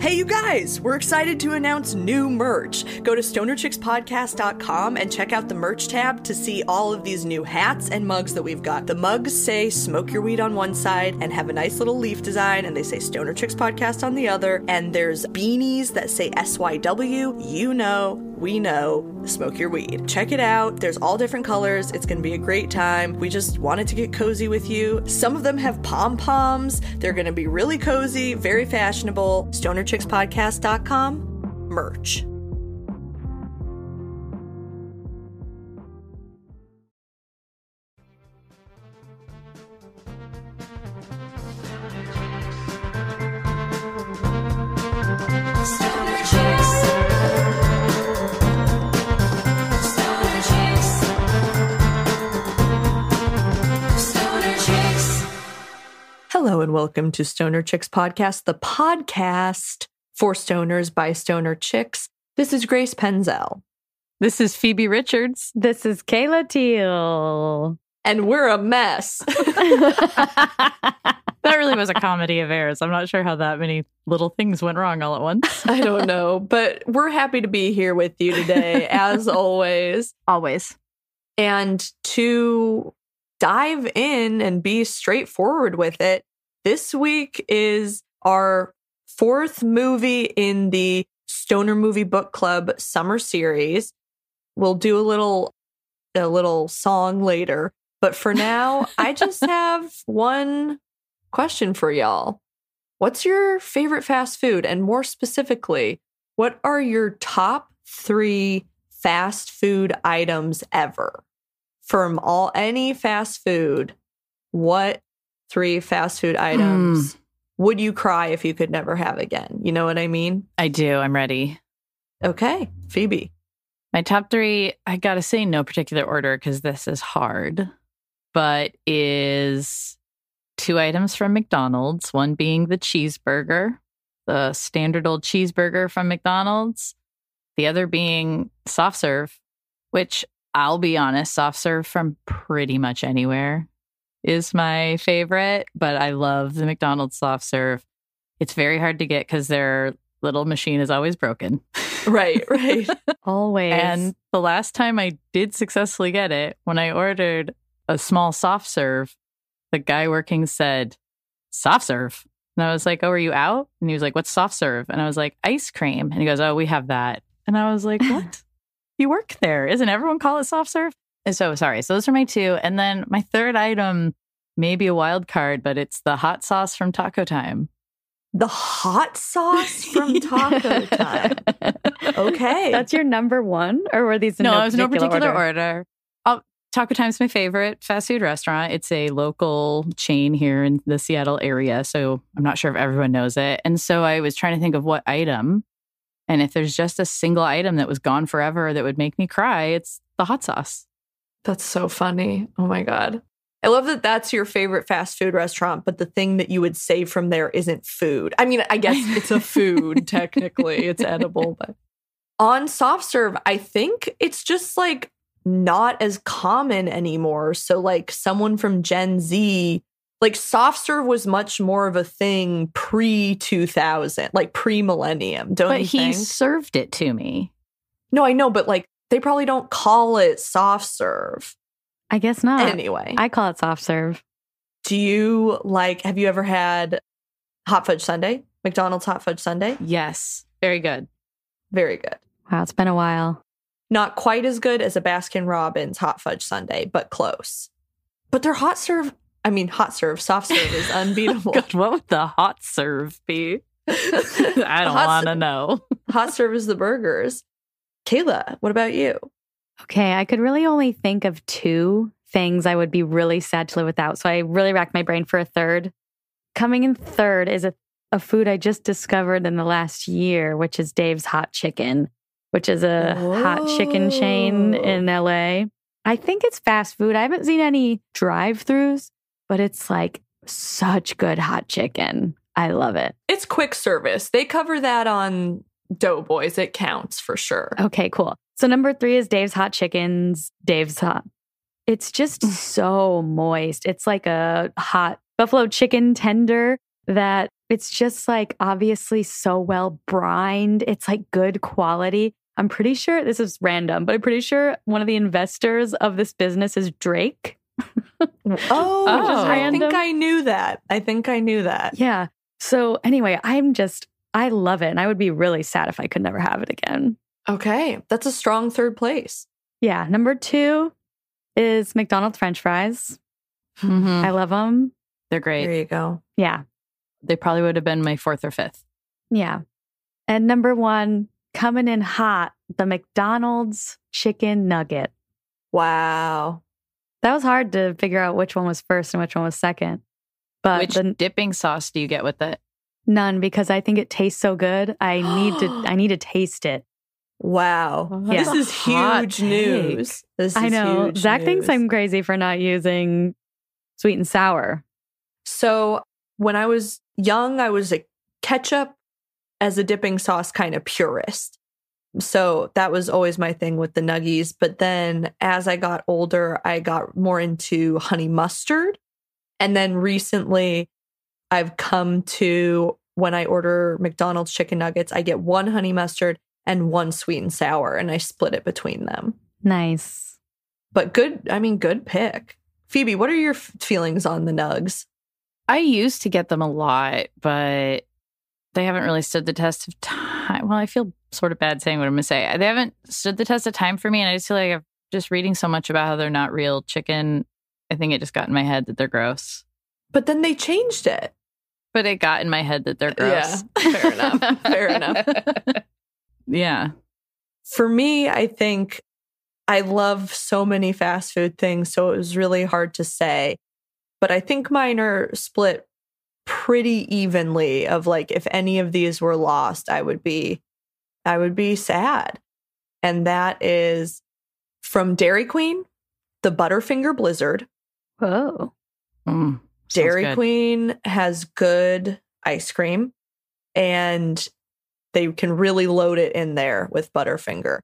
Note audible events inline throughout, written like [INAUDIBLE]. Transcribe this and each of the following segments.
Hey, you guys, we're excited to announce new merch. Go to stonerchickspodcast.com and check out the merch tab to see all of these new hats and mugs that we've got. The mugs say smoke your weed on one side and have a nice little leaf design, and they say Stoner Chicks Podcast on the other. And there's beanies that say SYW. You know, we know, smoke your weed. Check it out. There's all different colors. It's going to be a great time. We just wanted to get cozy with you. Some of them have pom poms. They're going to be really cozy, very fashionable. StonerChicksPodcast.com merch. Hello and welcome to Stoner Chicks Podcast, the podcast for stoners by stoner chicks. This is Grace Penzell, This is Phoebe Richards. This is Kayla Teel. and we're a mess. [LAUGHS] That really was a comedy of errors. I'm not sure how that many little things went wrong all at once. [LAUGHS] I don't know, but we're happy to be here with you today, as [LAUGHS] always. Always. And to dive in and be straightforward with it, this week is our fourth movie in the Stoner Movie Book Club summer series. We'll do a little a little song later, but for now, [LAUGHS] I just have one question for y'all. What's your favorite fast food and more specifically, what are your top 3 fast food items ever? From all any fast food, what three fast food items hmm. would you cry if you could never have again? You know what I mean? I do. I'm ready. Okay, Phoebe. My top three, I got to say no particular order because this is hard, but is two items from McDonald's, one being the cheeseburger, the standard old cheeseburger from McDonald's, the other being soft serve, which I'll be honest, soft serve from pretty much anywhere is my favorite, but I love the McDonald's soft serve. It's very hard to get because their little machine is always broken. Right, right. [LAUGHS] Always. And the last time I did successfully get it, when I ordered a small soft serve, the guy working said, soft serve. And I was like, Oh, are you out? And he was like, What's soft serve? And I was like, Ice cream. And he goes, Oh, we have that. And I was like, [LAUGHS] What? you work there. Isn't everyone call it soft serve? And so sorry. So those are my two. And then my third item, maybe a wild card, but it's the hot sauce from Taco Time. the hot sauce [LAUGHS] from Taco Time. Okay. That's your number one, or were these in no, no, it was no particular, particular order? order. Oh, Taco Time's my favorite fast food restaurant. It's a local chain here in the Seattle area, so I'm not sure if everyone knows it. And so I was trying to think of what item, and if there's just a single item that was gone forever that would make me cry, it's the hot sauce. That's so funny. Oh my God. I love that that's your favorite fast food restaurant, but the thing that you would save from there isn't food. I mean, I guess it's a [LAUGHS] food, technically, it's edible, but on soft serve, I think it's just like not as common anymore. So, like, someone from Gen Z, like, soft serve was much more of a thing pre 2000, like pre millennium, don't but he think? served it to me. No, I know, but like, they probably don't call it soft serve. I guess not. Anyway. I call it soft serve. Do you like, have you ever had hot fudge sundae? McDonald's hot fudge sundae? Yes, very good. Very good. Wow, it's been a while. Not quite as good as a Baskin Robbins hot fudge sundae, but close. But their hot serve, I mean, hot serve, soft serve is [LAUGHS] unbeatable. God, what would the hot serve be? [LAUGHS] I don't want to know. hot serve is the burgers. Kayla, what about you? Okay, I could really only think of two things I would be really sad to live without. So I really racked my brain for a third. Coming in third is a, a food I just discovered in the last year, which is Dave's Hot Chicken, which is a hot chicken chain in LA. I think it's fast food. I haven't seen any drive throughs, but it's like such good hot chicken. I love it. It's quick service. They cover that on Doughboys. It counts for sure. Okay, cool. So number three is Dave's Hot Chickens. Dave's Hot. It's just mm. so moist. It's like a hot buffalo chicken tender that it's just like obviously so well brined. It's like good quality. I'm pretty sure this is random, but I'm pretty sure one of the investors of this business is Drake. Oh, [LAUGHS] Oh. I think I knew that. I think I knew that. Yeah. So anyway, I'm just I love it and I would be really sad if I could never have it again. Okay, that's a strong third place. Yeah, number 2 is McDonald's french fries. Mhm. I love them. They're great. There you go. Yeah. They probably would have been my fourth or fifth. Yeah. And number 1 coming in hot, the McDonald's chicken nugget. Wow. That was hard to figure out which one was first and which one was second. But Which the, dipping sauce do you get with it? None because I think it tastes so good. I need to [GASPS] I need to taste it. Wow. Yeah. This is huge take. news. This is. I know. huge Zach thinks. I'm crazy for not using sweet and sour. So when I was young, I was a ketchup as a dipping sauce kind of purist. So that was always my thing with the nuggies. But then as I got older, I got more into honey mustard. And then recently, I've come to when I order McDonald's chicken nuggets, I get one honey mustard and one sweet and sour, and I split it between them. Nice. But good, I mean, good pick. Phoebe, what are your f- feelings on the nugs? I used to get them a lot, but they haven't really stood the test of time. Well, I feel sort of bad saying what I'm going to say. They haven't stood the test of time for me. And I just feel like I'm just reading so much about how they're not real chicken. I think it just got in my head that they're gross. But then they changed it. But it got in my head that they're gross. Yeah, [LAUGHS] fair enough. Fair enough. [LAUGHS] yeah. For me, I think I love so many fast food things, so it was really hard to say. But I think mine are split pretty evenly of like if any of these were lost, I would be I would be sad. And that is from Dairy Queen, the Butterfinger Blizzard. Whoa. Mm, Dairy. Queen has good ice cream and they can really load it in there with Butterfinger.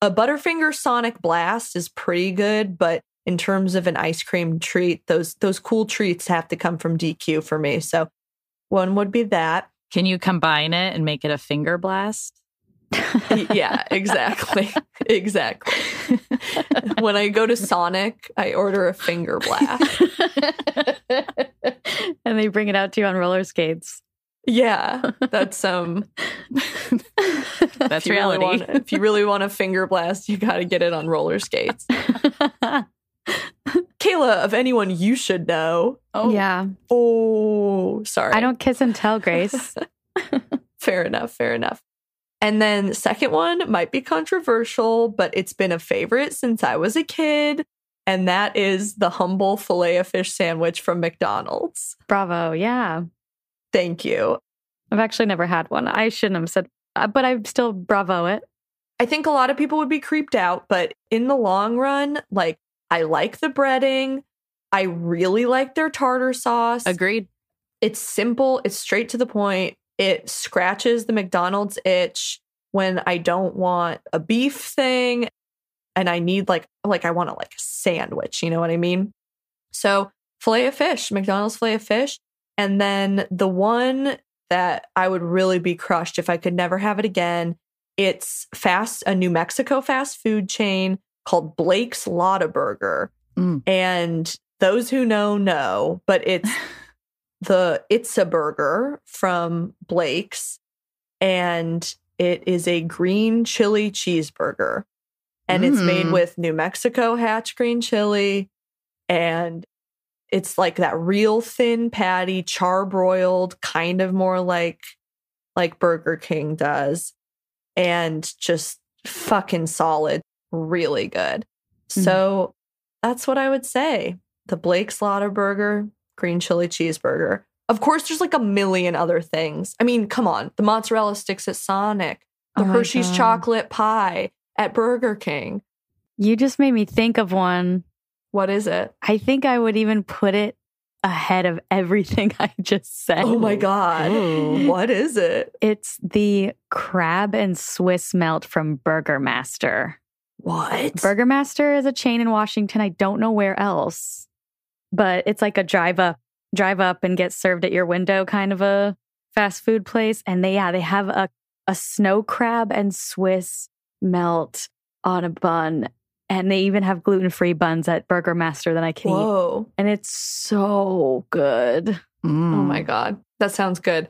A Butterfinger Sonic Blast is pretty good, but in terms of an ice cream treat, those those cool treats have to come from DQ for me. So one would be that. Can you combine it and make it a finger blast? Yeah, exactly. [LAUGHS] exactly. [LAUGHS] When I go to Sonic, I order a finger blast. [LAUGHS] and they bring it out to you on roller skates. Yeah, that's um That's if you really reality. want, if you really want a finger blast, you got to get it on roller skates. Kayla, of anyone you should know. oh, Yeah. Oh, sorry. I don't kiss and tell, Grace. fair enough. Fair enough. And then the second one might be controversial, but it's been a favorite since I was a kid. And that is the humble filet of fish sandwich from McDonald's. Bravo. Yeah. Thank you. I've actually never had one. I shouldn't have said, uh, but I still bravo it. I think a lot of people would be creeped out, but in the long run, like I like the breading. I really like their tartar sauce. Agreed. It's simple, it's straight to the point. It scratches the McDonald's itch when I don't want a beef thing and I need like like I want a like a sandwich, you know what I mean? So, fillet of fish, McDonald's fillet of fish, and then the one that I would really be crushed if I could never have it again. It's fast a New Mexico fast food chain called Blake's Lotta Burger. Mm. And those who know know, but it's [LAUGHS] the It's a Burger from Blake's, and it is a green chili cheeseburger. And it's made Mm. with New Mexico hatch green chili. And it's like that real thin patty, charbroiled, kind of more like like Burger King does. And just fucking solid, really good. Mhm. So that's what I would say the Blake's Lotta Burger, green chili cheeseburger. Of course, there's like a million other things. I mean, come on, the mozzarella sticks at Sonic, the Oh Hershey's God. chocolate pie at Burger King. You just made me think of one. What is it? I think I would even put it ahead of everything [LAUGHS] I just said. Oh my God. Ooh. What is it? It's the crab and Swiss melt from Burger Master. What? Burger Master is a chain in Washington. I don't know where else, but it's like a drive up drive up and get served at your window kind of a fast food place. And they, yeah, they have a, a snow crab and Swiss melt on a bun. And they even have gluten free buns at Burger Master that I can eat. And it's so good. Oh Mm. my God. That sounds good.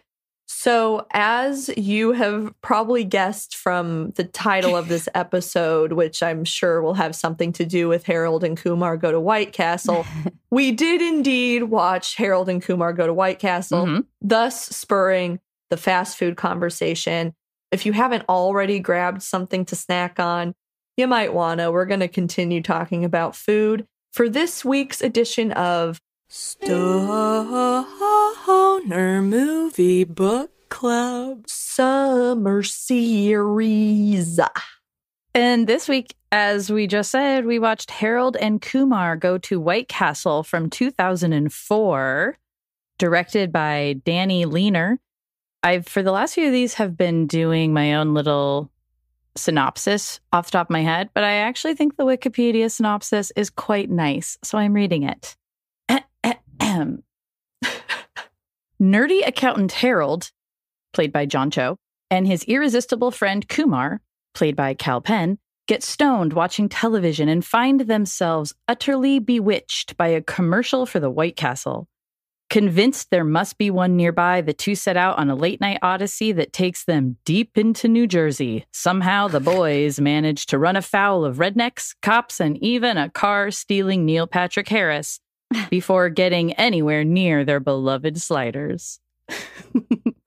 So, as you have probably guessed from the title of this episode, which I'm sure will have something to do with Harold and Kumar go to White Castle, [LAUGHS] we did indeed watch Harold and Kumar go to White Castle, Mhm. thus spurring the fast food conversation. If you haven't already grabbed something to snack on, you might wanna. We're going to continue talking about food for this week's edition of Stoner Movie Book Club Summer Series. And this week, as we just said, we watched Harold and Kumar go to White Castle from 2004, directed by Danny Leiner. I've, for the last few of these, have been doing my own little synopsis off the top of my head, but I actually think the Wikipedia synopsis is quite nice, so I'm reading it. [CLEARS THROAT] Nerdy accountant Harold, played by John Cho, and his irresistible friend Kumar, played by Kal Penn, get stoned watching television and find themselves utterly bewitched by a commercial for the White Castle. Convinced there must be one nearby, the two set out on a late night odyssey that takes them deep into New Jersey. Somehow the boys [LAUGHS] manage to run afoul of rednecks, cops, and even a car stealing Neil Patrick Harris [LAUGHS] before getting anywhere near their beloved sliders. [LAUGHS]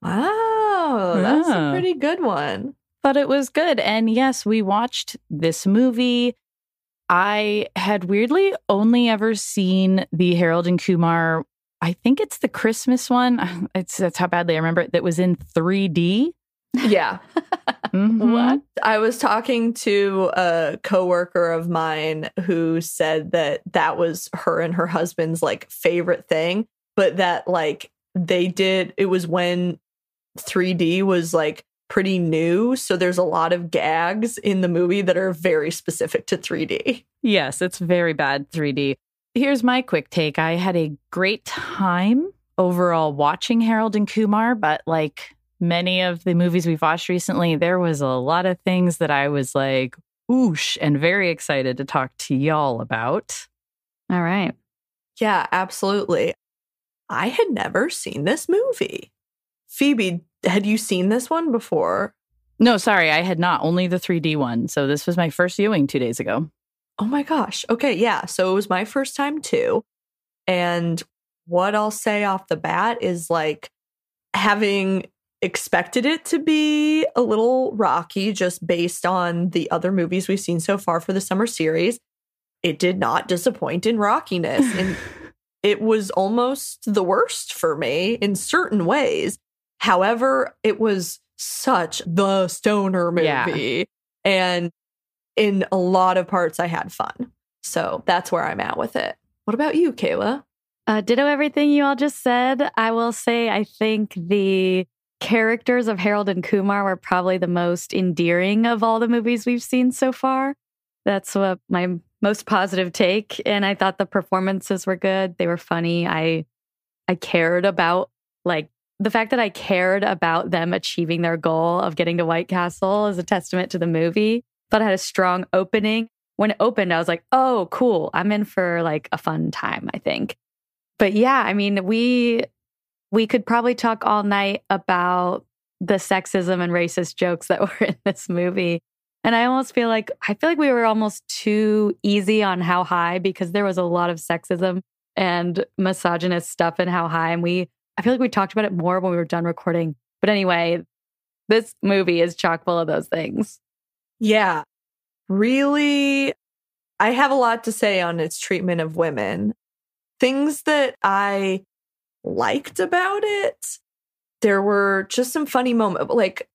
Wow, that's a pretty good one. but it was good. And yes, we watched this movie. I had weirdly only ever seen the Harold and Kumar. I think it's the Christmas one. [LAUGHS] It's that's how badly I remember it. That was in 3D. Yeah. [LAUGHS] Mhm. What? I was talking to a coworker of mine who said that that was her and her husband's like favorite thing, but that like they did it was when 3D was like pretty new, so there's a lot of gags in the movie that are very specific to 3D. Yes, it's very bad 3D. Here's my quick take. I had a great time overall watching Harold and Kumar, but like many of the movies we've watched recently, there was a lot of things that I was like, oosh, and very excited to talk to y'all about. All right. Yeah, absolutely. I had never seen this movie. Phoebe, had you seen this one before? No, sorry, I had not, only the 3D one. So this was my first viewing two days ago. Oh my gosh. Okay, yeah. So it was my first time too. And what I'll say off the bat is like having expected it to be a little rocky just based on the other movies we've seen so far for the summer series. It did not disappoint in rockiness. And [LAUGHS] it was almost the worst for me in certain ways. However, it was such the stoner movie. Yeah. And in a lot of parts, I had fun. So that's where I'm at with it. What about you, Kayla? Uh, ditto everything you all just said. I will say, I think the characters of Harold and Kumar were probably the most endearing of all the movies we've seen so far. That's what my most positive take. And I thought the performances were good. They were funny. I I cared about like the fact that I cared about them achieving their goal of getting to White Castle is a testament to the movie. But it had a strong opening. When it opened, I was like, oh, cool. I'm in for like a fun time, I think. But yeah, I mean, we we could probably talk all night about the sexism and racist jokes that [LAUGHS] were in this movie. And I almost feel like I feel like we were almost too easy on how high because there was a lot of sexism and misogynist stuff in how high. And we I feel like we talked about it more when we were done recording. But anyway, this movie is chock full of those things. Yeah, really, I have a lot to say on its treatment of women. Things that I liked about it, there were just some funny moments. Uh, like,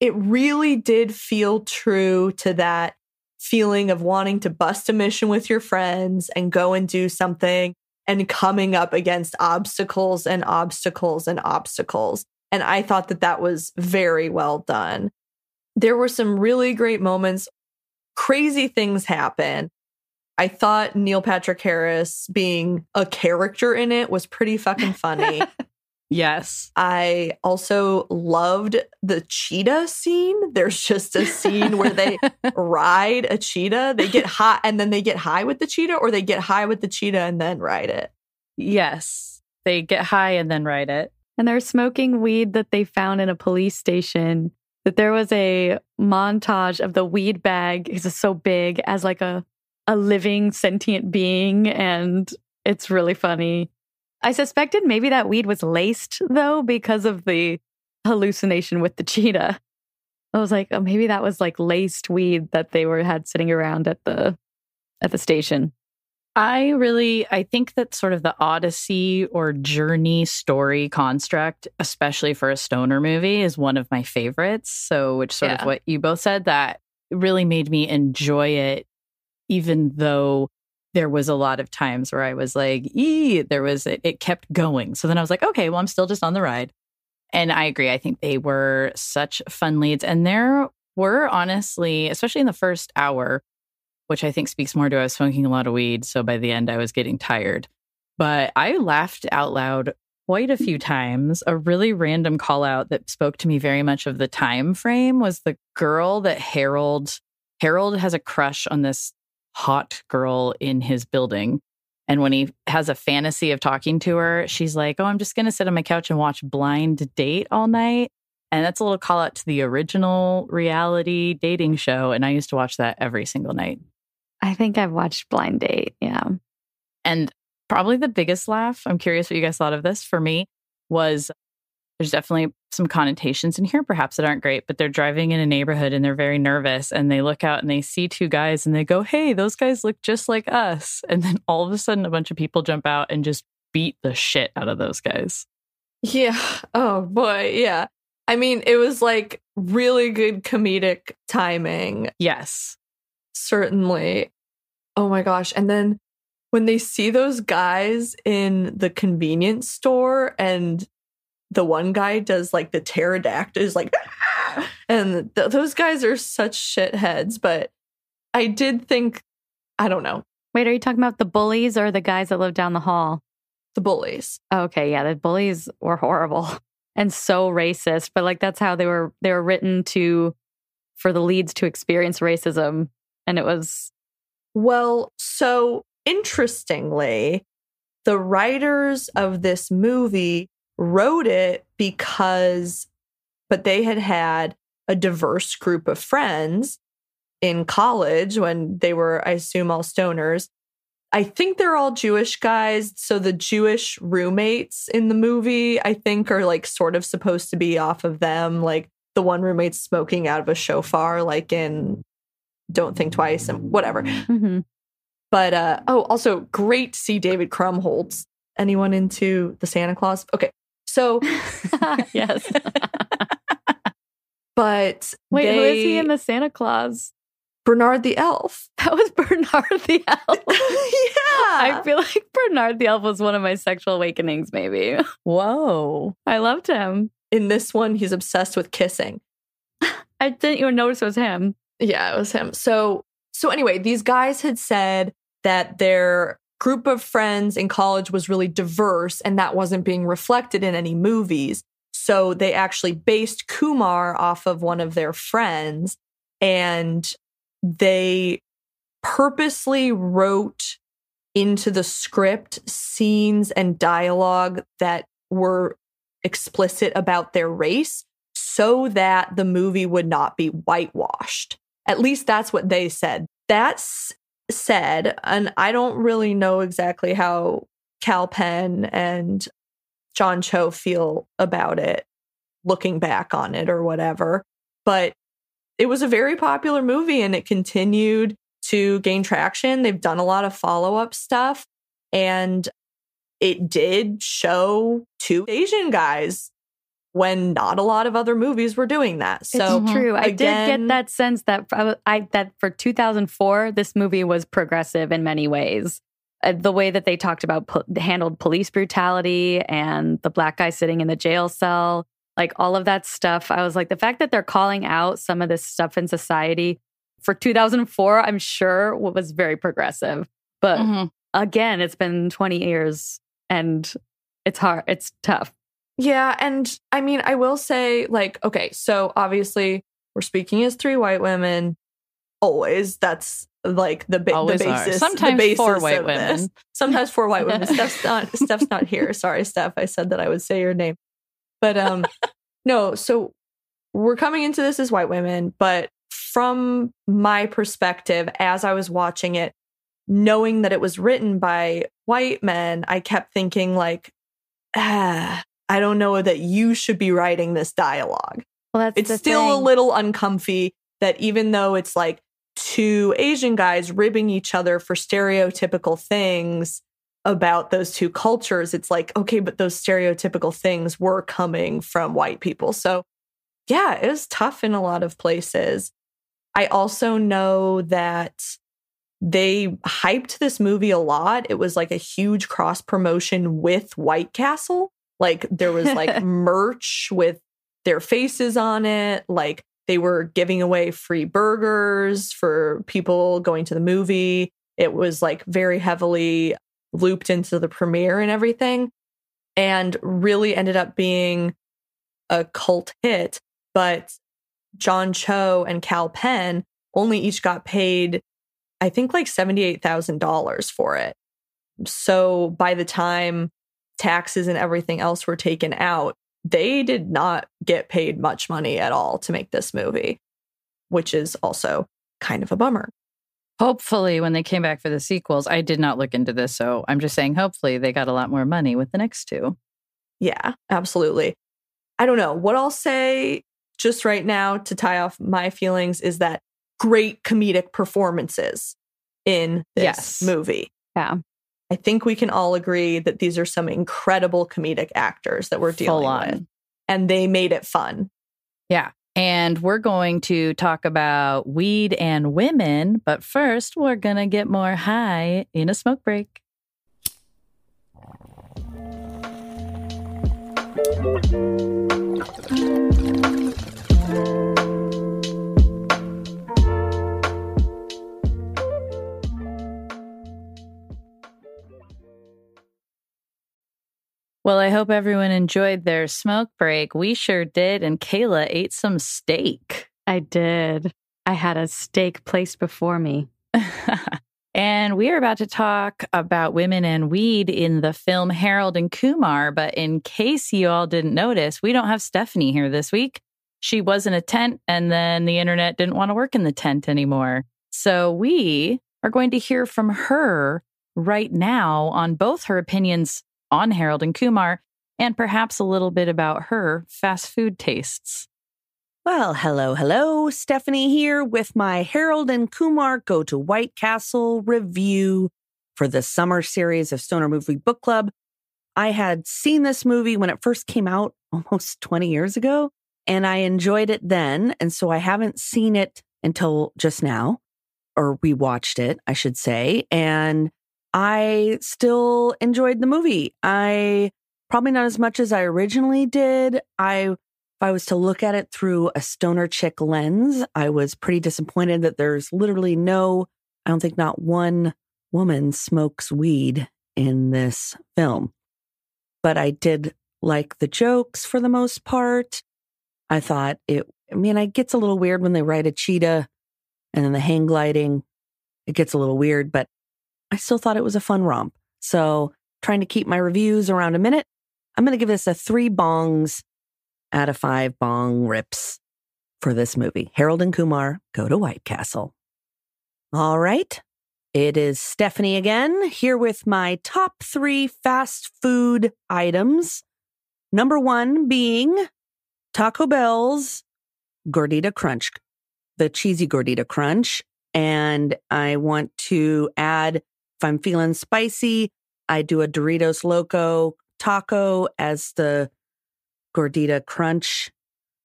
it really did feel true to that feeling of wanting to bust a mission with your friends and go and do something and coming up against obstacles and obstacles and obstacles. And I thought that that was very well done. There were some really great moments. Crazy things happen. I thought Neil Patrick Harris being a character in it was pretty fucking funny. [LAUGHS] Yes. I also loved the cheetah scene. There's just a scene where they [LAUGHS] ride a cheetah. They get high and then they get high with the cheetah, or they get high with the cheetah and then ride it. Yes. They get high and then ride it. And they're smoking weed that they found in a police station. That there was a montage of the weed bag is so big as like a a living sentient being, and it's really funny. I suspected maybe that weed was laced though because of the hallucination with the cheetah. I was like, oh, maybe that was like laced weed that they were had sitting around at the at the station. I really I think that sort of the odyssey or journey story construct, especially for a stoner movie, is one of my favorites. So which sort Yeah. of what you both said that really made me enjoy it, even though there was a lot of times where I was like, ee, there was it, it kept going. So then I was like, okay, well, I'm still just on the ride. And I agree. I think they were such fun leads. And there were honestly, especially in the first hour, which I think speaks more to I was smoking a lot of weed. So by the end, I was getting tired. But I laughed out loud quite a mm. few times. A really random call out that spoke to me very much of the time frame was the girl that Harold Harold has a crush on this hot girl in his building. And when he has a fantasy of talking to her, she's like, Oh, I'm just going to sit on my couch and watch Blind Date all night. And that's a little call out to the original reality dating show. And I used to watch that every single night. I think I've watched Blind Date. Yeah. And probably the biggest laugh, I'm curious what you guys thought of this for me, was there's definitely some connotations in here, perhaps that aren't great, but they're driving in a neighborhood and they're very nervous and they look out and they see two guys and they go, Hey, those guys look just like us. And then all of a sudden, a bunch of people jump out and just beat the shit out of those guys. Yeah. Oh boy. Yeah. I mean, it was like really good comedic timing. Yes. Certainly. Oh my gosh. And then when they see those guys in the convenience store and the one guy does like the pterodactyl is like "Ah!" and th- those guys are such shitheads but i did think i don't know Wait, are you talking about the bullies or the guys that live down the hall? the bullies Oh, Okay, yeah, the bullies were horrible [LAUGHS] and so racist, but like that's how they were they were written to for the leads to experience racism and it was Well, so interestingly, the writers of this movie wrote it because, but they had had a diverse group of friends in college when they were, I assume, all stoners. I think they're all Jewish guys. So the Jewish roommates in the movie, I think, are like sort of supposed to be off of them. Like the one roommate's smoking out of a shofar, like in Don't Think Twice and whatever. Mhm. But uh oh, also great to see David Krumholtz. Anyone into the Santa Clause? Okay. So, [LAUGHS] yes. [LAUGHS] but Wait, who is he in the Santa Clause? Bernard the Elf? [LAUGHS] That was Bernard the Elf. Yeah. I feel like Bernard the Elf was one of my sexual awakenings, maybe. Whoa. I loved him. In this one, he's obsessed with kissing. I didn't even notice it was him. Yeah, it was him. So, so anyway, these guys had said that their group of friends in college was really diverse and that wasn't being reflected in any movies. So they actually based Kumar off of one of their friends and they purposely wrote into the script scenes and dialogue that were explicit about their race so that the movie would not be whitewashed. At least that's what they said. That's said, and I don't really know exactly how Kal Penn and John Cho feel about it, looking back on it or whatever. But it was a very popular movie and it continued to gain traction. They've done a lot of follow up stuff and it did show two Asian guys when not a lot of other movies were doing that. So it's true. I did get that sense that I, I that for 2004, this movie was progressive in many ways. Uh, the way that they talked about po- handled police brutality and the black guy sitting in the jail cell, like all of that stuff. I was like, the fact that they're calling out some of this stuff in society for 2004, I'm sure was very progressive. But Mhm. again, it's been 20 years and it's hard. It's tough. Yeah, and I mean, I will say, like, okay, so obviously we're speaking as three white women. Always, that's like the, ba- the Always are. basis. the Sometimes basis four white of this. women. Sometimes four white women. [LAUGHS] Steph's not. Steph's not here. Sorry, Steph. I said that I would say your name, but um, no. So we're coming into this as white women, but from my perspective, as I was watching it, knowing that it was written by white men, I kept thinking like, ah, I don't know that you should be writing this dialogue. Well, that's It's still a little uncomfy that even though it's like two Asian guys ribbing each other for stereotypical things about those two cultures, it's like, okay, but those stereotypical things were coming from white people. So, yeah, it was tough in a lot of places. I also know that they hyped this movie a lot. It was like a huge cross promotion with White Castle. Like there was like [LAUGHS] merch with their faces on it. Like they were giving away free burgers for people going to the movie. It was like very heavily looped into the premiere and everything, and really ended up being a cult hit. But John Cho and Kal Penn only each got paid, I think, like $78,000 for it. So by the time taxes and everything else were taken out, they did not get paid much money at all to make this movie, which is also kind of a bummer. Hopefully, when they came back for the sequels, I did not look into this. So I'm just saying, hopefully, they got a lot more money with the next two. Yeah, absolutely. I don't know. What I'll say just right now to tie off my feelings is that great comedic performances in this Yes. movie. Yeah. I think we can all agree that these are some incredible comedic actors that we're dealing with, and they made it fun. Yeah. And we're going to talk about weed and women. But first, we're going to get more high in a smoke break. Well, I hope everyone enjoyed their smoke break. We sure did. And Kayla ate some steak. I did. I had a steak placed before me. [LAUGHS] and we are about to talk about women and weed in the film Harold and Kumar. But in case you all didn't notice, we don't have Stephanie here this week. She was in a tent, and then the internet didn't want to work in the tent anymore. So we are going to hear from her right now on both her opinions on Harold and Kumar and perhaps a little bit about her fast food tastes. Well, hello, hello. Stephanie here with my Harold and Kumar Go to White Castle review for the summer series of Stoner Movie Book Club. I had seen this movie when it first came out [LAUGHS] almost 20 years ago, and I enjoyed it then. And so I haven't seen it until just now, or rewatched it, I should say. And I still enjoyed the movie. I probably not as much as I originally did. I if I was to look at it through a stoner chick lens, I was pretty disappointed that there's literally no, I don't think not one woman smokes weed in this film. But I did like the jokes for the most part. I thought it, I mean, it gets a little weird when they ride a cheetah and then the hang gliding. It gets a little weird, but I still thought it was a fun romp. So trying to keep my reviews around a minute. I'm going to give this a three bongs out of five bong rips for this movie. Harold and Kumar go to White Castle. All right. It is Stephanie again, here with my top three fast food items. Number one being Taco Bell's Gordita Crunch, the cheesy Gordita Crunch. And I want to add, if I'm feeling spicy, I do a Doritos Loco taco as the gordita crunch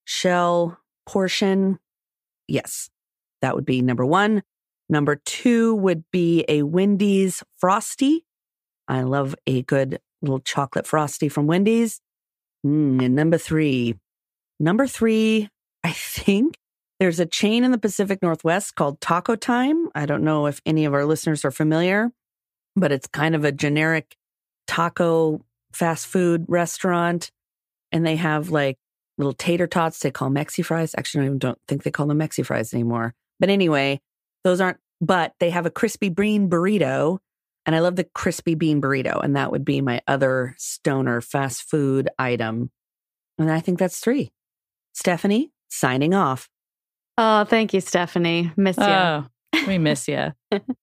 shell portion. Yes, that would be number one. Number two would be a Wendy's Frosty. I love a good little chocolate Frosty from Wendy's. Mm, and number three, number three, [LAUGHS] I think There's a chain in the Pacific Northwest called Taco Time. I don't know if any of our listeners are familiar, but it's kind of a generic taco fast food restaurant. And they have like little tater tots they call Mexi fries. Actually, I don't even don't think they call them Mexi fries anymore. But anyway, those aren't, but they have a crispy bean burrito. And I love the crispy bean burrito. And that would be my other stoner fast food item. And I think that's three. Stephanie, signing off. Oh, thank you, Stephanie. Miss you. Oh, we miss you. [LAUGHS]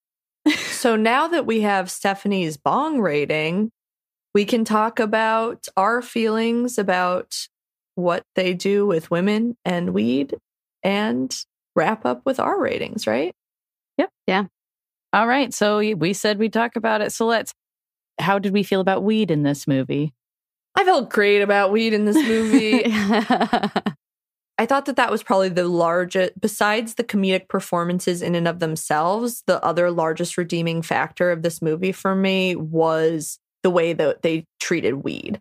So now that we have Stephanie's bong rating, we can talk about our feelings about what they do with women and weed and wrap up with our ratings, right? Yep. Yeah. All right. So we said we'd talk about it. So let's. How did we feel about weed in this movie? I felt great about weed in this movie. [LAUGHS] I thought that that was probably the largest, besides the comedic performances in and of themselves, the other largest redeeming factor of this movie for me was the way that they treated weed.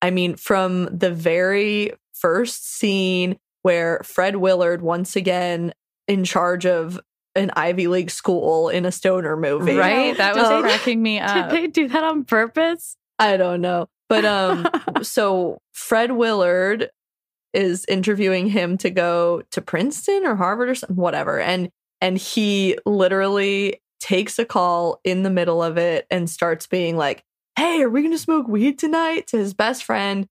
I mean, from the very first scene where Fred Willard, once again in charge of an Ivy League school in a stoner movie. Right? That was Um, cracking me [LAUGHS] Did up. they do that on purpose? I don't know. But um [LAUGHS] so Fred Willard is interviewing him to go to Princeton or Harvard or something whatever and and he literally takes a call in the middle of it and starts being like, "Hey, are we going to smoke weed tonight?" to his best friend.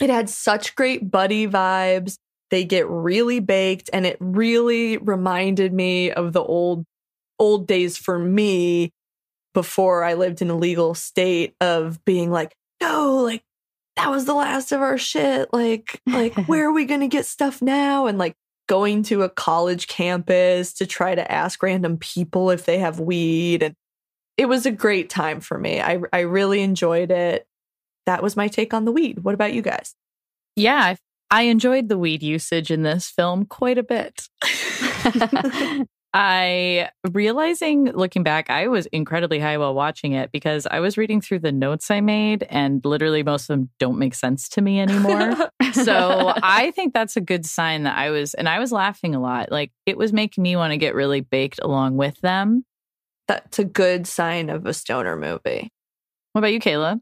It had such great buddy vibes. They get really baked and it really reminded me of the old old days for me before I lived in a legal state of being like, no, like that was the last of our shit. Like, like [LAUGHS] where are we gonna get stuff now? And like going to a college campus to try to ask random people if they have weed. And it was a great time for me. I I really enjoyed it. That was my take on the weed. What about you guys? yeah, I, I enjoyed the weed usage in this film quite a bit. [LAUGHS] [LAUGHS] I realizing looking back, I was incredibly high while watching it because I was reading through the notes I made, and literally most of them don't make sense to me anymore. [LAUGHS] so I think that's a good sign that I was, and I was laughing a lot. Like it was making me want to get really baked along with them. That's a good sign of a stoner movie. What about you, Kayla?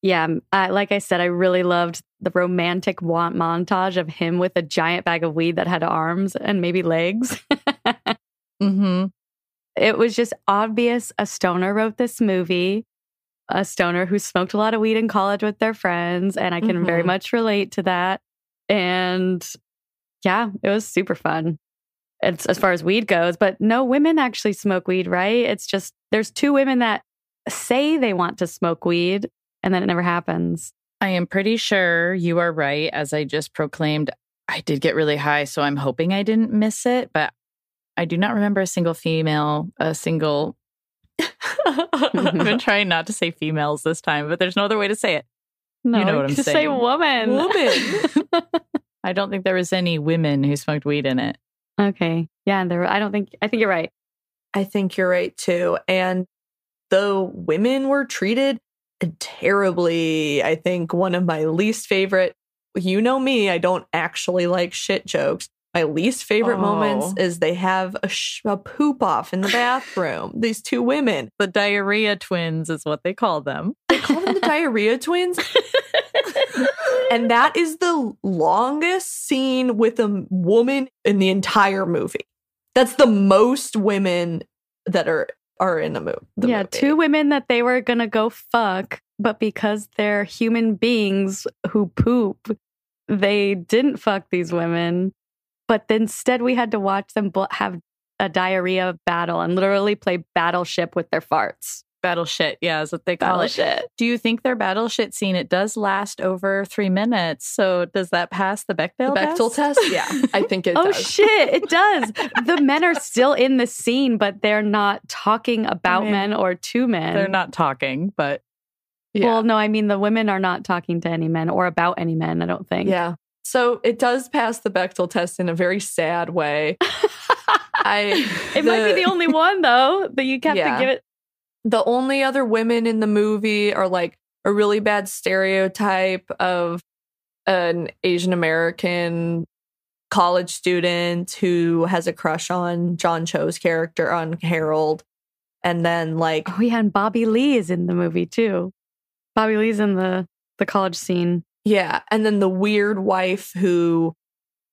Yeah, I, like I said, I really loved the romantic want montage of him with a giant bag of weed that had arms and maybe legs. [LAUGHS] Mm-hmm. it was just obvious a stoner wrote this movie, a stoner who smoked a lot of weed in college with their friends. And I can very Mhm. much relate to that. And yeah, it was super fun. It's as far as weed goes, but no women actually smoke weed, right? It's just there's two women that say they want to smoke weed and then it never happens. I am pretty sure you are right. As I just proclaimed, I did get really high, so I'm hoping I didn't miss it, but I do not remember a single female, a single. [LAUGHS] I've been mm-hmm. trying not to say females this time, but there's no other way to say it. No, know what I'm just say woman. Woman. [LAUGHS] I don't think there was any women who smoked weed in it. okay. Yeah, and there I don't think I think you're right. I think you're right too. And the women were treated terribly. I think one of my least favorite, you know me, I don't actually like shit jokes. My least favorite moments Oh. is they have a, sh- a poop off in the bathroom. [LAUGHS] These two women. The diarrhea twins is what they call them. They call them the [LAUGHS] diarrhea twins. [LAUGHS] And that is the longest scene with a woman in the entire movie. That's the most women that are are in the, mo- the yeah, movie. two women that they were gonna go fuck, but because they're human beings who poop, they didn't fuck these women. But instead, we had to watch them have a diarrhea battle and literally play battleship with their farts. Battleship, yeah, is what they call it. Do you think their battleship scene it does last over three minutes? So does that pass the The Bechdel Bechtel test? Yeah, [LAUGHS] I think it oh does. shit, it does. [LAUGHS] the men are still in the scene, but they're not talking about mean, men or to men. They're not talking, but yeah. Well, no, I mean the women are not talking to any men or about any men. I don't think. yeah. So it does pass the Bechdel test in a very sad way. [LAUGHS] I It might be the only one though that you have Yeah. to give it. the only other women in the movie are like a really bad stereotype of an Asian American college student who has a crush on John Cho's character on Harold. And then like Oh yeah, and Bobby Lee is in the movie too. Bobby Lee's in the the college scene. Yeah, and then the weird wife who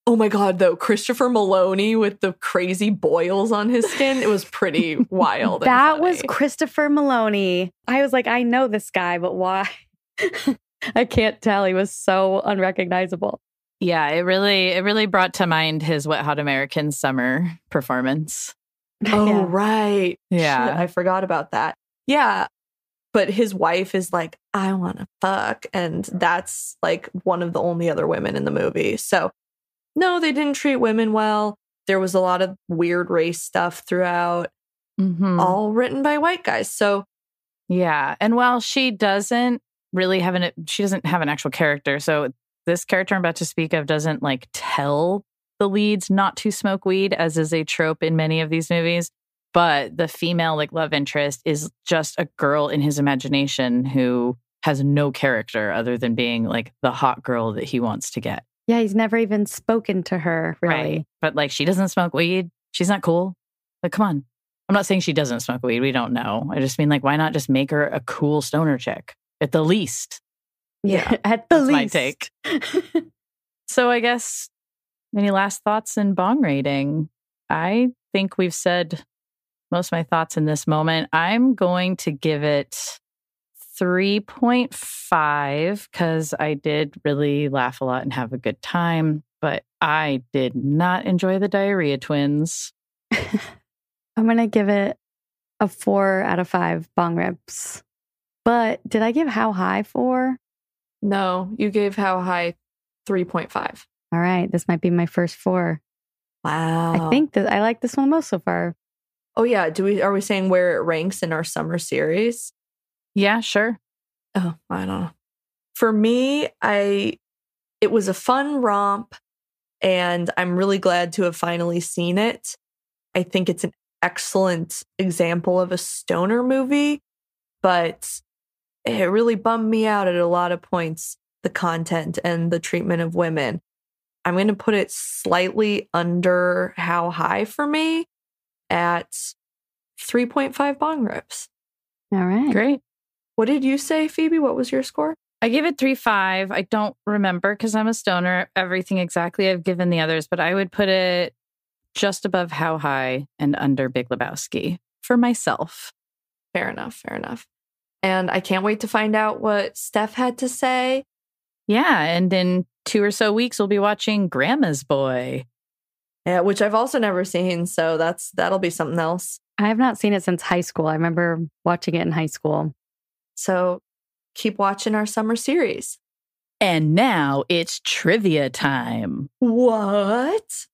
Oh my god, though Christopher Meloni with the crazy boils on his skin, it was pretty [LAUGHS] wild. and That was. Christopher Meloni. I was like, I know this guy, but why? [LAUGHS] I can't tell. He was so unrecognizable. Yeah, it really it really brought to mind his Wet Hot American Summer performance. Oh [LAUGHS] Yeah. right. Yeah. Shit, I forgot about that. Yeah. But his wife is like, I want to fuck. And that's like one of the only other women in the movie. So, no, they didn't treat women well. There was a lot of weird race stuff throughout, Mhm. all written by white guys. So, Yeah, and while she doesn't really have an she doesn't have an actual character, so this character I'm about to speak of doesn't like tell the leads not to smoke weed, as is a trope in many of these movies. But the female like love interest is just a girl in his imagination who has no character other than being like the hot girl that he wants to get. Yeah, he's never even spoken to her, really. Right. But like she doesn't smoke weed. She's not cool. Like, come on. I'm not saying she doesn't smoke weed. We don't know. I just mean like, why not just make her a cool stoner chick at the least? Yeah, [LAUGHS] At the That's my take. [LAUGHS] So I guess any last thoughts in bong rating? I think we've said most of my thoughts in this moment. I'm going to give it 3.5 because I did really laugh a lot and have a good time, but I did not enjoy the diarrhea twins. [LAUGHS] I'm going to give it a four out of five bong rips. But did I give how high four? no, you gave how high 3.5. All right, this might be my first four. Wow. I think that I like this one most so far. Oh, yeah. Do we, are we saying where it ranks in our summer series? Yeah, sure. Oh, I don't know. For me, I it was a fun romp and I'm really glad to have finally seen it. I think it's an excellent example of a stoner movie, but it really bummed me out at a lot of points the content and the treatment of women. I'm going to put it slightly under how high for me at 3.5 bong rips. All right. Great. What did you say, Phoebe? What was your score? I gave it three five. I don't remember because I'm a stoner. Everything exactly I've given the others, but I would put it just above How High and under Big Lebowski for myself. Fair enough. Fair enough. And I can't wait to find out what Steph had to say. Yeah, and in two or so weeks we'll be watching Grandma's Boy. Yeah, which I've also never seen, so that's that'll be something else. I have not seen it since high school. I remember watching it in high school. So keep watching our summer series. And now it's trivia time. What?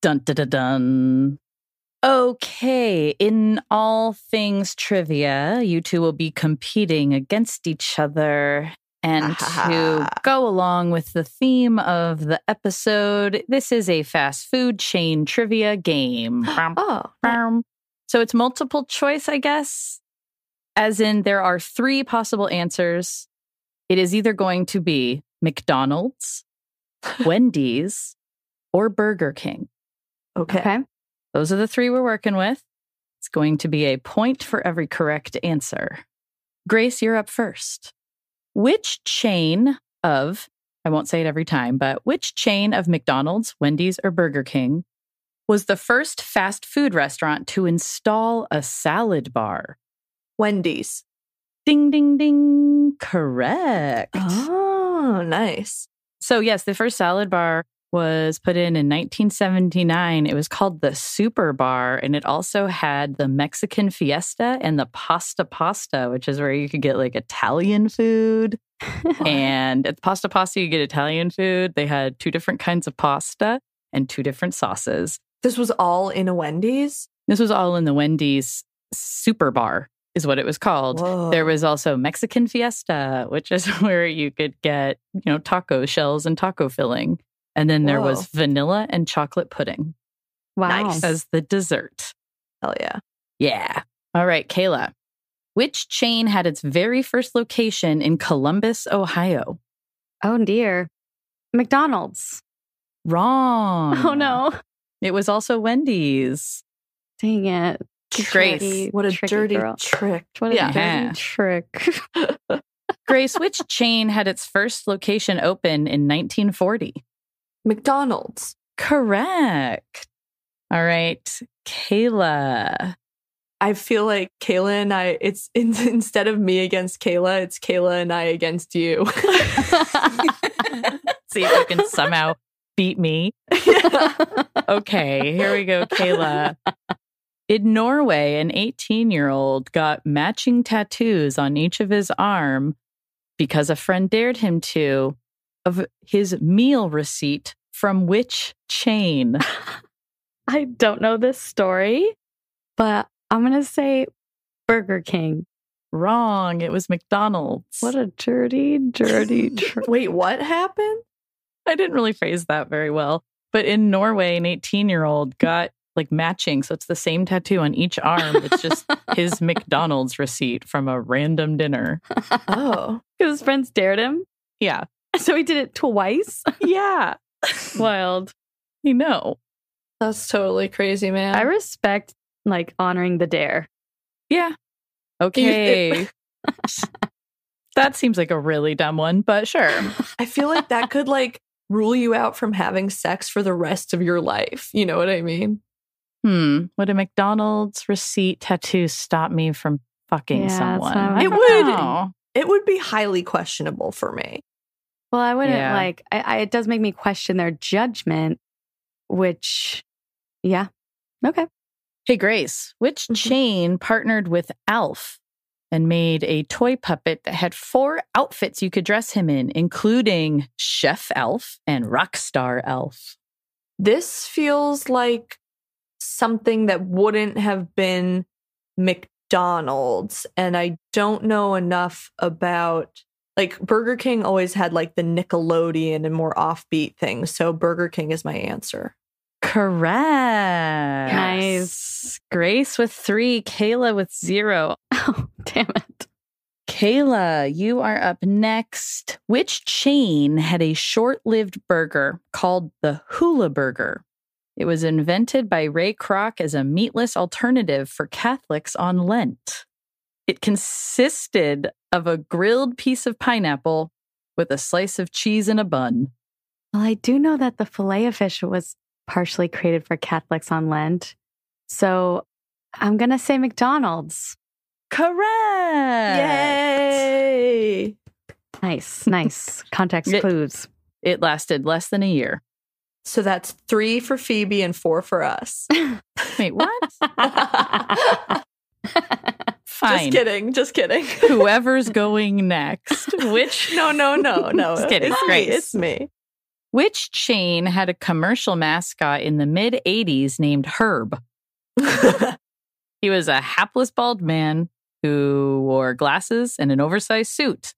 Dun dun dun dun. Okay, in all things trivia, you two will be competing against each other. And ah, to go along with the theme of the episode, this is a fast food chain trivia game. [GASPS] Oh, so it's multiple choice, I guess. As in, there are three possible answers. It is either going to be McDonald's, [LAUGHS] Wendy's, or Burger King. okay. Okay. Those are the three we're working with. It's going to be a point for every correct answer. Grace, you're up first. Which chain of, I won't say it every time, but which chain of McDonald's, Wendy's, or Burger King was the first fast food restaurant to install a salad bar? Wendy's. Ding, ding, ding. Correct. Oh, nice. So, yes, the first salad bar was put in in 1979. It was called the Super Bar, and it also had the Mexican Fiesta and the Pasta Pasta, which is where you could get like Italian food. [LAUGHS] and at the Pasta Pasta, you get Italian food. They had two different kinds of pasta and two different sauces. This was all in a Wendy's. This was all in the Wendy's Super Bar, is what it was called. Whoa. There was also Mexican Fiesta, which is [LAUGHS] where you could get, you know, taco shells and taco filling. And then there was vanilla and chocolate pudding Wow. Nice. as the dessert. Hell yeah. Yeah. All right, Kayla. Which chain had its very first location in Columbus, Ohio? Oh dear. McDonald's. Wrong. Oh no. It was also Wendy's. Dang it. Grace. Tricky- What a dirty girl. trick. What a Yeah. dirty [LAUGHS] trick. [LAUGHS] Grace, which chain had its first location open in 1940? McDonald's. Correct. All right, Kayla. I feel like Kayla and I, it's [LAUGHS] in, instead of me against Kayla, it's Kayla and I against you. [LAUGHS] [LAUGHS] See if you can somehow beat me. Okay, here we go, Kayla. In Norway, an 18 year old got matching tattoos on each of his arm because a friend dared him to of his meal receipt from which chain? [LAUGHS] I don't know this story, but I'm going to say Burger King. Wrong. It was McDonald's. What a dirty, dirty. [LAUGHS] Wait, what happened? I didn't really phrase that very well. But in Norway, an 18 year old got like matching. So it's the same tattoo on each arm. It's just [LAUGHS] his McDonald's receipt from a random dinner. Oh, Because his friends dared him. Yeah. [LAUGHS] So he did it twice. [LAUGHS] Yeah. Wild. You know. that's totally crazy, man. I respect like honoring the dare. Yeah. Okay. [LAUGHS] that seems like a really dumb one, but sure. I feel like that could like rule you out from having sex for the rest of your life. You know what I mean? Hmm. Would a McDonald's receipt tattoo stop me from fucking Yeah, someone? what It would. know. It would be highly questionable for me. Well, I wouldn't Yeah. like, I, I, it does make me question their judgment, which, yeah. Okay. Hey, Grace, which Mhm. chain partnered with Alf and made a toy puppet that had four outfits you could dress him in, including Chef Elf and Rockstar Elf? This feels like something that wouldn't have been McDonald's. And I don't know enough about like Burger King always had like the Nickelodeon and more offbeat things. So Burger King is my answer. Correct. Nice. Grace with three, Kayla with zero. [LAUGHS] Oh, damn it. Kayla, you are up next. Which chain had a short lived burger called the Hula Burger? It was invented by Ray Kroc as a meatless alternative for Catholics on Lent. It consisted of a grilled piece of pineapple with a slice of cheese and a bun. Well, I do know that the filet of fish was partially created for Catholics on Lent. So I'm going to say McDonald's. Correct. Yay! Nice, nice. Context It- clues. It lasted less than a year. So that's three for Phoebe and four for us. [LAUGHS] Wait, what? [LAUGHS] Fine. Just kidding. Just kidding. [LAUGHS] Whoever's going next. [LAUGHS] Which No, no, no, [LAUGHS] no. Just kidding. It's me. It's me. Which chain had a commercial mascot in the mid 80s named Herb? He was a hapless bald man who wore glasses and an oversized suit.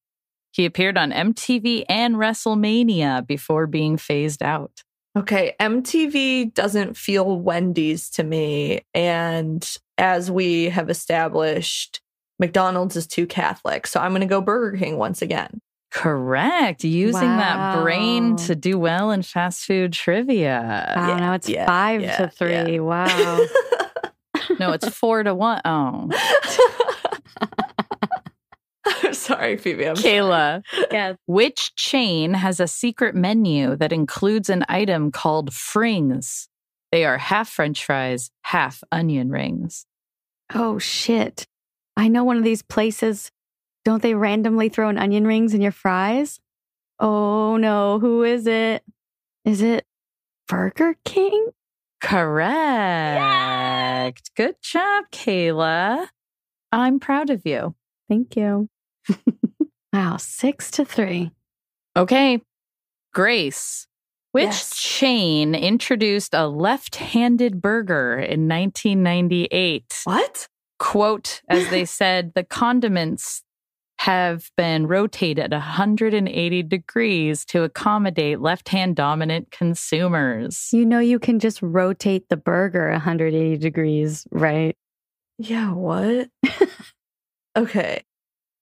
He appeared on MTV and WrestleMania before being phased out. Okay, MTV doesn't feel Wendy's to me. And as we have established, McDonald's is too Catholic. So I'm going to go Burger King once again. Correct. Using that brain to do well in fast food trivia. Wow, now it's yeah, five yeah, to three. yeah. Wow. [LAUGHS] No, it's four to one. Oh, [LAUGHS] I'm [LAUGHS] sorry, Phoebe. I'm Kayla. yeah. Which chain has a secret menu that includes an item called frings? They are half french fries, half onion rings. Oh, shit. I know one of these places. Don't they randomly throw an onion rings in your fries? Oh, no. Who is it? Is it Burger King? Correct. Good job, Kayla. I'm proud of you. Thank you. [LAUGHS] wow, six to three. Okay. Grace, which Yes. chain introduced a left handed burger in 1998? What? Quote, as they [LAUGHS] said, the condiments have been rotated 180 degrees to accommodate left hand dominant consumers. You know, you can just rotate the burger 180 degrees, right? Yeah, what? [LAUGHS] okay.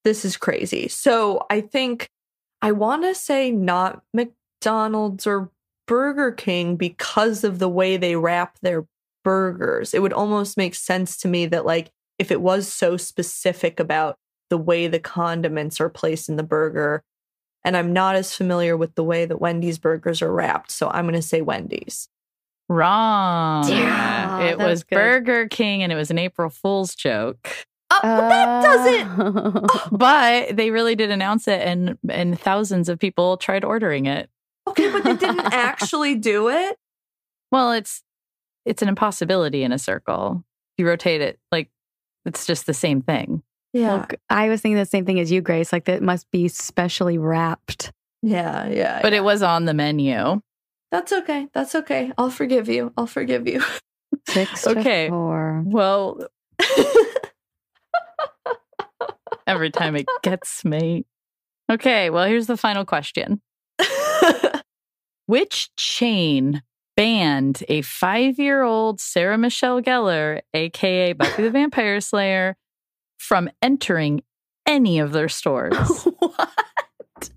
This is crazy. So I think I want to say not McDonald's or Burger King because of the way they wrap their burgers. It would almost make sense to me that, like, if it was so specific about the way the condiments are placed in the burger, and I'm not as familiar with the way that Wendy's burgers are wrapped, so I'm going to say Wendy's. Wrong. Yeah, it was was good. Burger King and it was an April Fool's joke. Oh, but that doesn't. Ah. Oh. But they really did announce it and and thousands of people tried ordering it. Okay, but they didn't [LAUGHS] actually do it. Well, it's it's an impossibility in a circle. You rotate it like it's just the same thing. Yeah, Look, I was thinking the same thing as you, Grace. Like that must be specially wrapped. yeah, yeah. But yeah. it was on the menu. That's okay. That's okay. I'll forgive you. I'll forgive you. Six [LAUGHS] Okay. to four. Well, [LAUGHS] every time it gets me. Okay, well, here's the final question. [LAUGHS] Which chain banned a five year old Sarah Michelle Gellar, AKA Buffy the Vampire Slayer, from entering any of their stores? [LAUGHS] what?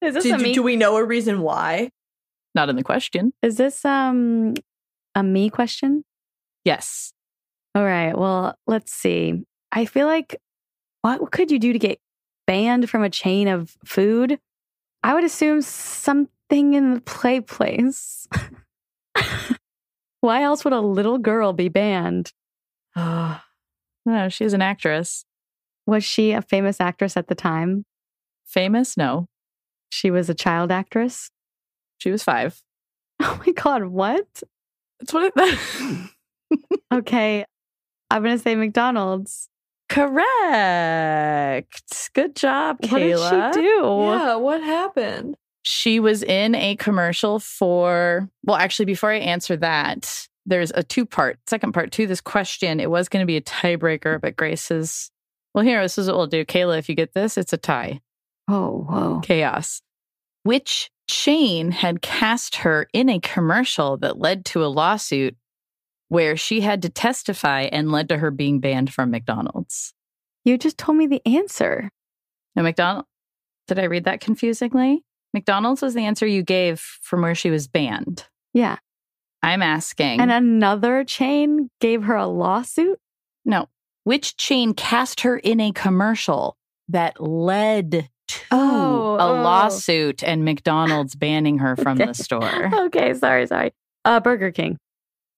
Is this Did a me? do we know a reason why? Not in the question. is this um a me question? Yes. All right. Well, let's see. I feel like what could you do to get banned from a chain of food? I would assume something in the play place. [LAUGHS] Why else would a little girl be banned? [SIGHS] Oh, no, she's an actress. Was she a famous actress at the time? Famous? No. She was a child actress. She was five. [LAUGHS] Oh my God, what? That's what it. [LAUGHS] Okay. I'm going to say McDonald's. Correct. Good job, What Kayla. did she do? Yeah, what happened? She was in a commercial for, well, actually, before I answer that, there's a two part, second part to this question. It was going to be a tiebreaker, but Grace is, well, here, this is what we'll do. Kayla, if you get this, it's a tie. Oh, whoa. Chaos. Which chain had cast her in a commercial that led to a lawsuit where she had to testify and led to her being banned from McDonald's? You just told me the answer. No, McDonald. Did I read that confusingly? McDonald's was the answer you gave from where she was banned. Yeah. I'm asking. And another chain gave her a lawsuit? no, which chain cast her in a commercial that led to Oh, a oh. lawsuit and McDonald's banning her from [LAUGHS] Okay. the store? Okay, sorry, sorry. Uh, Burger King.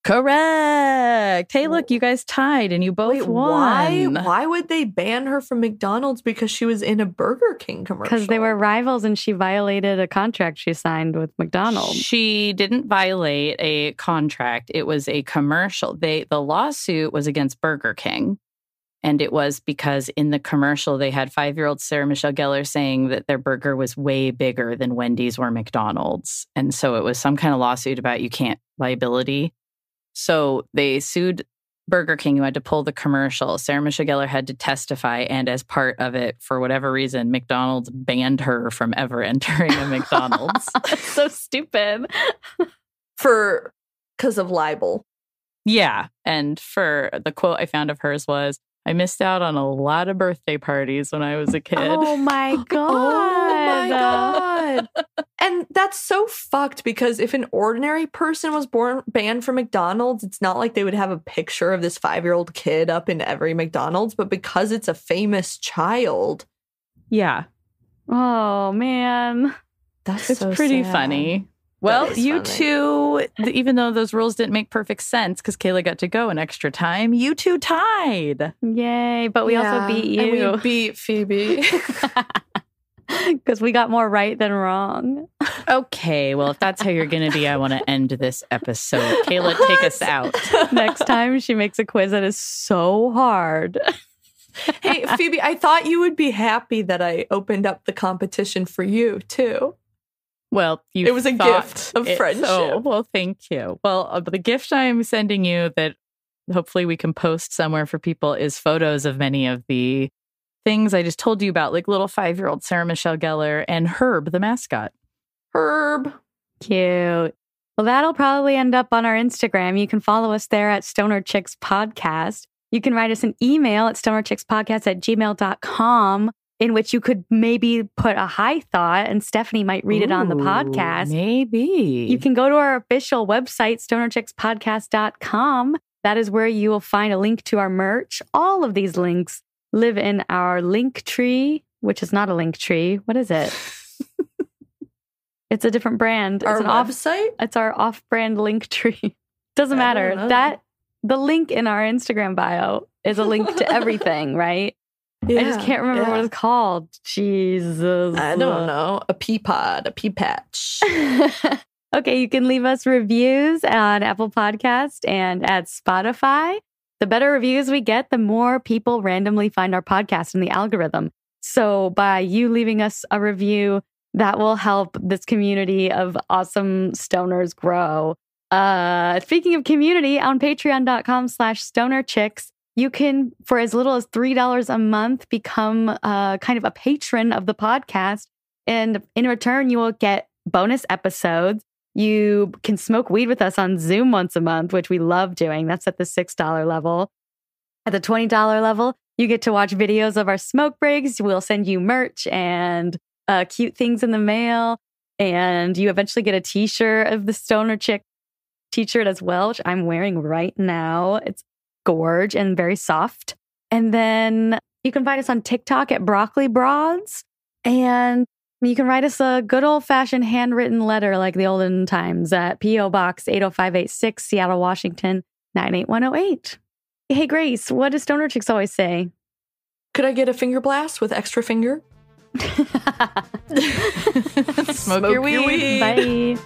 Correct. Hey, look, you guys tied and you both Wait, won. why? Why would they ban her from McDonald's because she was in a Burger King commercial? Because they were rivals and she violated a contract she signed with McDonald's. She didn't violate a contract. It was a commercial. They the lawsuit was against Burger King. And it was because in the commercial they had five-year-old Sarah Michelle Gellar saying that their burger was way bigger than Wendy's or McDonald's. And so it was some kind of lawsuit about you can't liability. So they sued Burger King who had to pull the commercial. Sarah Michelle Gellar had to testify, and as part of it, for whatever reason, McDonald's banned her from ever entering a McDonald's. [LAUGHS] so stupid. for because of libel. Yeah. And for the quote I found of hers was, I missed out on a lot of birthday parties when I was a kid. Oh my god. [LAUGHS] Oh my god! And that's so fucked because if an ordinary person was born banned from McDonald's, it's not like they would have a picture of this five-year-old kid up in every McDonald's. But because it's a famous child, Yeah. Oh man. that's It's so pretty sad. funny. Well, you funny. two, even though those rules didn't make perfect sense because Kayla got to go an extra time, you two tied. Yay. But we Yeah, also beat and you. we beat Phoebe. [LAUGHS] [LAUGHS] [LAUGHS] Because we got more right than wrong. [LAUGHS] Okay. Well, if that's how you're going to be, I want to end this episode. Kayla, take us out. [LAUGHS] Next time she makes a quiz that is so hard. hey, Phoebe, I thought you would be happy that I opened up the competition for you too. Well, you It was a gift of it- friendship. Oh, well, thank you. Well, uh, the gift I'm sending you that hopefully we can post somewhere for people is photos of many of the things I just told you about, like little five year old Sarah Michelle Gellar and Herb, the mascot. Herb. Cute. Well, that'll probably end up on our Instagram. You can follow us there at Stoner Chicks Podcast. You can write us an email at stonerchickspodcast at gmail.com. in which you could maybe put a high thought and Stephanie might read it on the podcast. Maybe. You can go to our official website, stonerchickspodcast.com. That is where you will find a link to our merch. All of these links live in our link tree, which is not a link tree. What is it? [LAUGHS] it's a different brand. It's Our an off website? it's our off-brand link tree. [LAUGHS] Doesn't I matter. That the link in our Instagram bio is a link to [LAUGHS] everything, right? I just can't remember what it's called. Jesus. I don't know. A pea pod, a pea patch. okay, you can leave us reviews on Apple Podcast and at Spotify. The better reviews we get, the more people randomly find our podcast in the algorithm. So by you leaving us a review, that will help this community of awesome stoners grow. Uh, speaking of community, on patreon.com slash stoner chicks, you can, for as little as $3 a month, become uh, kind of a patron of the podcast. And in return, you will get bonus episodes. You can smoke weed with us on Zoom once a month, which we love doing. That's at the $6 level. At the $20 level, you get to watch videos of our smoke breaks. We'll send you merch and uh, cute things in the mail. And you eventually get a t shirt of the Stoner Chick t shirt as well, which I'm wearing right now. It's gorge and very soft. And then you can find us on TikTok at Broccoli Broads. And you can write us a good old fashioned handwritten letter like the olden times at P.O. Box 80586, Seattle, Washington 98108. Hey, Grace, what do stoner chicks always say? Could I get a finger blast with extra finger? [LAUGHS] [LAUGHS] [LAUGHS] Smoke your weed. Bye.